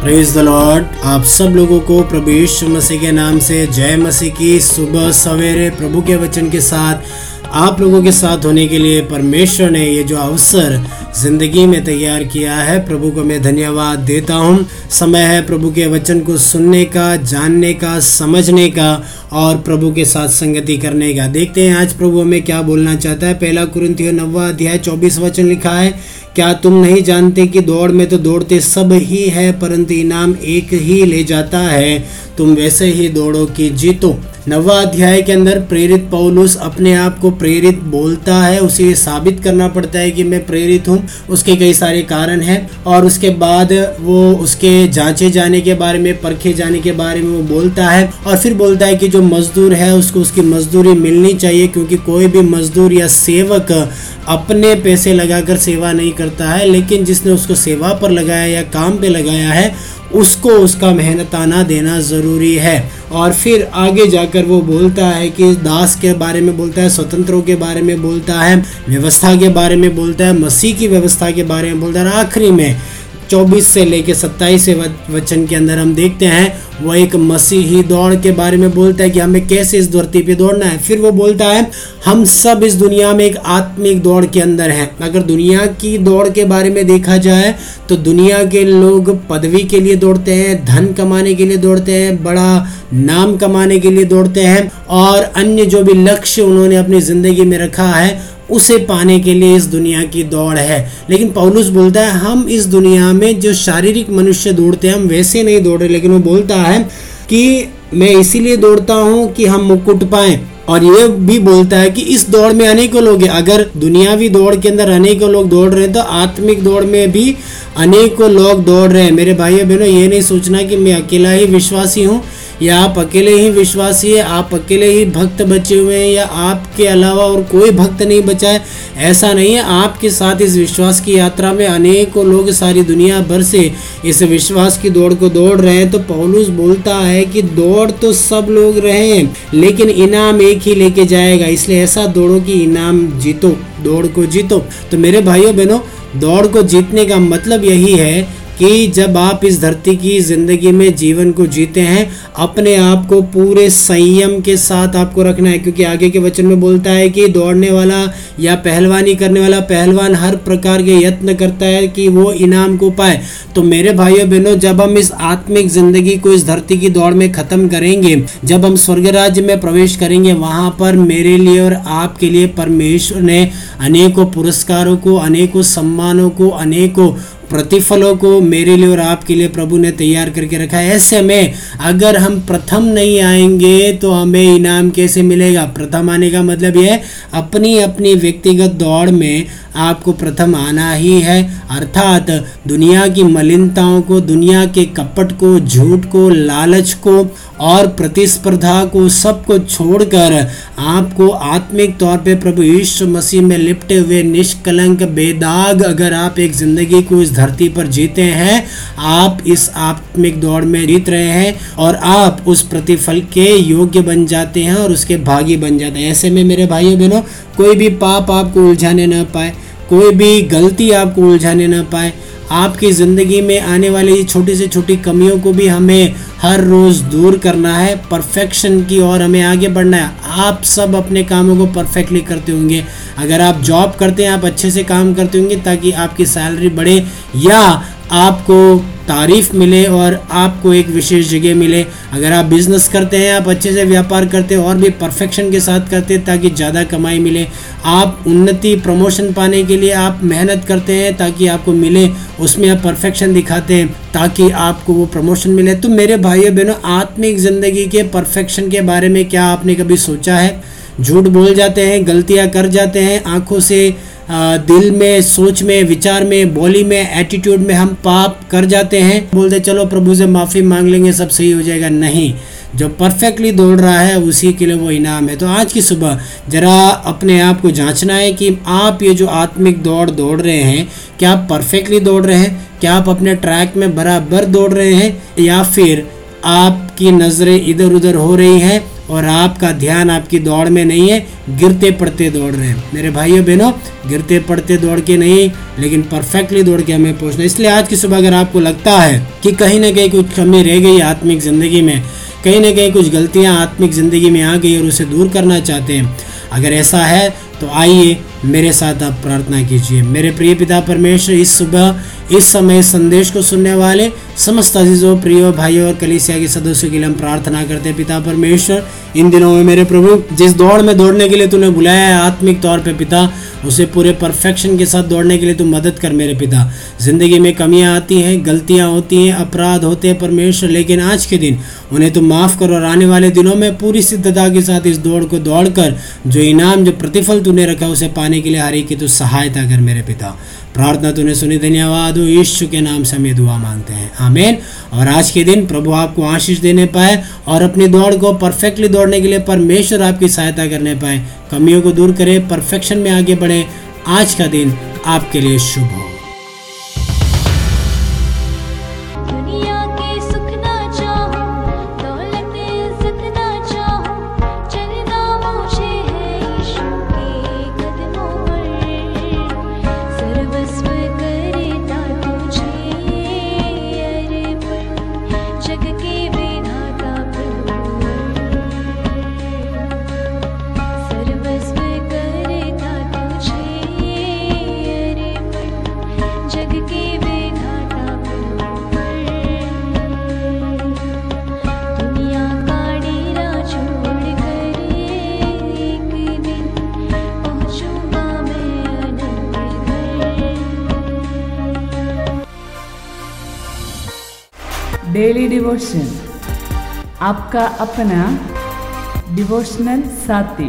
Praise the Lord आप सब लोगों को प्रभु यीशु मसीह के नाम से जय मसीह की सुबह सवेरे प्रभु के वचन के साथ आप लोगों के साथ होने के लिए परमेश्वर ने ये जो अवसर ज़िंदगी में तैयार किया है, प्रभु को मैं धन्यवाद देता हूँ। समय है प्रभु के वचन को सुनने का, जानने का, समझने का और प्रभु के साथ संगति करने का। देखते हैं आज प्रभु हमें क्या बोलना चाहता है। पहला कुरिंथियों नवा अध्याय, चौबीस वचन लिखा है, क्या तुम नहीं जानते कि दौड़ में तो दौड़ते सब ही है, परंतु इनाम एक ही ले जाता है? तुम वैसे ही दौड़ो कि जीतो। नवा अध्याय के अंदर प्रेरित पौलुस अपने आप को प्रेरित बोलता है, उसे ये साबित करना पड़ता है कि मैं प्रेरित हूँ। उसके कई सारे कारण हैं और उसके बाद वो उसके जांचे जाने के बारे में, परखे जाने के बारे में वो बोलता है और फिर बोलता है कि जो मजदूर है, उसको उसकी मजदूरी मिलनी चाहिए क्योंकि कोई भी मजदूर या सेवक अपने पैसे लगाकर सेवा नहीं करता है, लेकिन जिसने उसको सेवा पर लगाया या काम पे लगाया है उसको उसका मेहनताना देना ज़रूरी है। और फिर आगे जाकर वो बोलता है कि दास के बारे में बोलता है, स्वतंत्रों के बारे में बोलता है, व्यवस्था के बारे में बोलता है, मसीह की व्यवस्था के बारे में बोलता है। आखिरी में 24 से लेके 27 वचन के अंदर हम देखते हैं, वो एक मसीही दौड़ के बारे में बोलता है कि हमें कैसे इस धरती पे दौड़ना है। फिर वो बोलता है, हम सब इस दुनिया में एक आत्मिक दौड़ के अंदर हैं। अगर दुनिया की दौड़ के बारे में देखा जाए तो दुनिया के लोग पदवी के लिए दौड़ते हैं, धन कमाने के लिए दौड़ते हैं, बड़ा नाम कमाने के लिए दौड़ते हैं, और अन्य जो भी लक्ष्य उन्होंने अपनी ज़िंदगी में रखा है उसे पाने के लिए इस दुनिया की दौड़ है। लेकिन पौलुस बोलता है, हम इस दुनिया में जो शारीरिक मनुष्य दौड़ते हैं, हम वैसे नहीं दौड़ रहे लेकिन वो बोलता है कि मैं इसीलिए दौड़ता हूँ कि हम मुकुट पाए। और ये भी बोलता है कि इस दौड़ में अनेकों लोग हैं। अगर दुनियावी दौड़ के अंदर अनेकों लोग दौड़ रहे हैं तो आत्मिक दौड़ में भी अनेकों लोग दौड़ रहे हैं। मेरे भाइयों बहनों ये नहीं सोचना कि मैं अकेला ही विश्वासी हूँ। या आप अकेले ही विश्वासी है, आप अकेले ही भक्त बचे हुए हैं, या आपके अलावा और कोई भक्त नहीं बचा है, ऐसा नहीं है। आपके साथ इस विश्वास की यात्रा में अनेकों लोग सारी दुनिया भर से इस विश्वास की दौड़ को दौड़ रहे हैं। तो पौलुस बोलता है कि दौड़ तो सब लोग रहे हैं, लेकिन इनाम एक ही लेके जाएगा। इसलिए ऐसा दौड़ो कि इनाम जीतो, दौड़ को जीतो। तो मेरे भाइयों बहनों दौड़ को जीतने का मतलब यही है कि जब आप इस धरती की ज़िंदगी में जीवन को जीते हैं, अपने आप को पूरे संयम के साथ आपको रखना है। क्योंकि आगे के वचन में बोलता है कि दौड़ने वाला या पहलवानी करने वाला पहलवान हर प्रकार के यत्न करता है कि वो इनाम को पाए। तो मेरे भाइयों बहनों, जब हम इस आत्मिक ज़िंदगी को इस धरती की दौड़ में ख़त्म करेंगे, जब हम स्वर्ग राज्य में प्रवेश करेंगे, वहाँ पर मेरे लिए और आपके लिए परमेश्वर ने अनेकों पुरस्कारों को, अनेकों सम्मानों को, अनेकों प्रतिफलों को मेरे लिए और आपके लिए प्रभु ने तैयार करके रखा है। ऐसे में अगर हम प्रथम नहीं आएँगे तो हमें इनाम कैसे मिलेगा? प्रथम आने का मतलब यह अपनी अपनी व्यक्तिगत दौड़ में आपको प्रथम आना ही है। अर्थात दुनिया की मलिनताओं को, दुनिया के कपट को, झूठ को, लालच को और प्रतिस्पर्धा को सबको छोड़कर आपको आत्मिक तौर पे प्रभु यीशु मसीह में लिपटे हुए निष्कलंक, बेदाग अगर आप एक ज़िंदगी को इस धरती पर जीते हैं। आप इस आत्मिक दौड़ में जीत रहे हैं और आप उस प्रतिफल के योग्य बन जाते हैं और उसके भागी बन जाते हैं। ऐसे में मेरे भाइयों बहनों, कोई भी पाप आपको उलझाने ना पाए, कोई भी गलती आपको उलझाने ना पाए आपकी ज़िंदगी में आने वाली छोटी से छोटी कमियों को भी हमें हर रोज़ दूर करना है परफेक्शन की ओर हमें आगे बढ़ना है। आप सब अपने कामों को परफेक्टली करते होंगे। अगर आप जॉब करते हैं, आप अच्छे से काम करते होंगे ताकि आपकी सैलरी बढ़े या आपको तारीफ़ मिले और आपको एक विशेष जगह मिले। अगर आप बिज़नेस करते हैं, आप अच्छे से व्यापार करते हैं और भी परफेक्शन के साथ करते हैं ताकि ज़्यादा कमाई मिले। आप उन्नति प्रमोशन पाने के लिए आप मेहनत करते हैं ताकि आपको मिले, उसमें आप परफेक्शन दिखाते हैं ताकि आपको वो प्रमोशन मिले। तो मेरे भाइयों बहनों, आत्मिक ज़िंदगी के परफेक्शन के बारे में क्या आपने कभी सोचा है? झूठ बोल जाते हैं, गलतियाँ कर जाते हैं, आँखों से दिल में, सोच में, विचार में, बोली में एटीट्यूड में हम पाप कर जाते हैं। बोलते, चलो प्रभु से माफ़ी मांग लेंगे, सब सही हो जाएगा। नहीं, जो परफेक्टली दौड़ रहा है, उसी के लिए वो इनाम है। तो आज की सुबह ज़रा अपने आप को जांचना है कि आप ये जो आत्मिक दौड़ दौड़ रहे हैं, क्या आप परफेक्टली दौड़ रहे हैं? क्या आप अपने ट्रैक में बराबर दौड़ रहे हैं? या फिर आपकी नज़रें इधर उधर हो रही हैं? और आपका ध्यान आपकी दौड़ में नहीं है, गिरते पड़ते दौड़ रहे हैं। मेरे भाइयों, बहनों, गिरते पड़ते दौड़ के नहीं, लेकिन परफेक्टली दौड़ के हमें पहुँचना इसलिए आज की सुबह अगर आपको लगता है कि कहीं ना कहीं कुछ कमी रह गई आत्मिक ज़िंदगी में, कहीं ना कहीं कुछ गलतियाँ आत्मिक ज़िंदगी में आ गई और उसे दूर करना चाहते हैं, अगर ऐसा है तो आइए मेरे साथ आप प्रार्थना कीजिए। मेरे प्रिय पिता परमेश्वर, इस सुबह, इस समय संदेश को सुनने वाले समस्त अजीजों, प्रियो भाइयों और कलिसिया के सदस्यों के लिए हम प्रार्थना करते हैं। पिता परमेश्वर, इन दिनों में मेरे प्रभु, जिस दौड़ में दौड़ने के लिए तूने बुलाया है, आत्मिक तौर पर पिता उसे पूरे परफेक्शन के साथ दौड़ने के लिए तुम मदद कर मेरे पिता। ज़िंदगी में कमियाँ आती हैं, गलतियाँ होती हैं, अपराध होते हैं परमेश्वर, लेकिन आज के दिन उन्हें तुम माफ़ करो और आने वाले दिनों में पूरी सिद्धता के साथ इस दौड़ को दौड़कर, जो इनाम, जो प्रतिफल तूने रखा उसे पाने के लिए हरी की तू सहायता कर मेरे पिता। प्रार्थना तूने सुनी, धन्यवाद हो यीशु के नाम से हमें दुआ मांगते हैं। आमेन। और आज के दिन प्रभु आपको आशीष देने पाए और अपनी दौड़ को परफेक्टली दौड़ने के लिए परमेश्वर आपकी सहायता करने पाए। कमियों को दूर करें, परफेक्शन में आगे बढ़े। आज का दिन आपके लिए शुभ हो। डेली डिवोशन आपका अपना डिवोशनल साथी।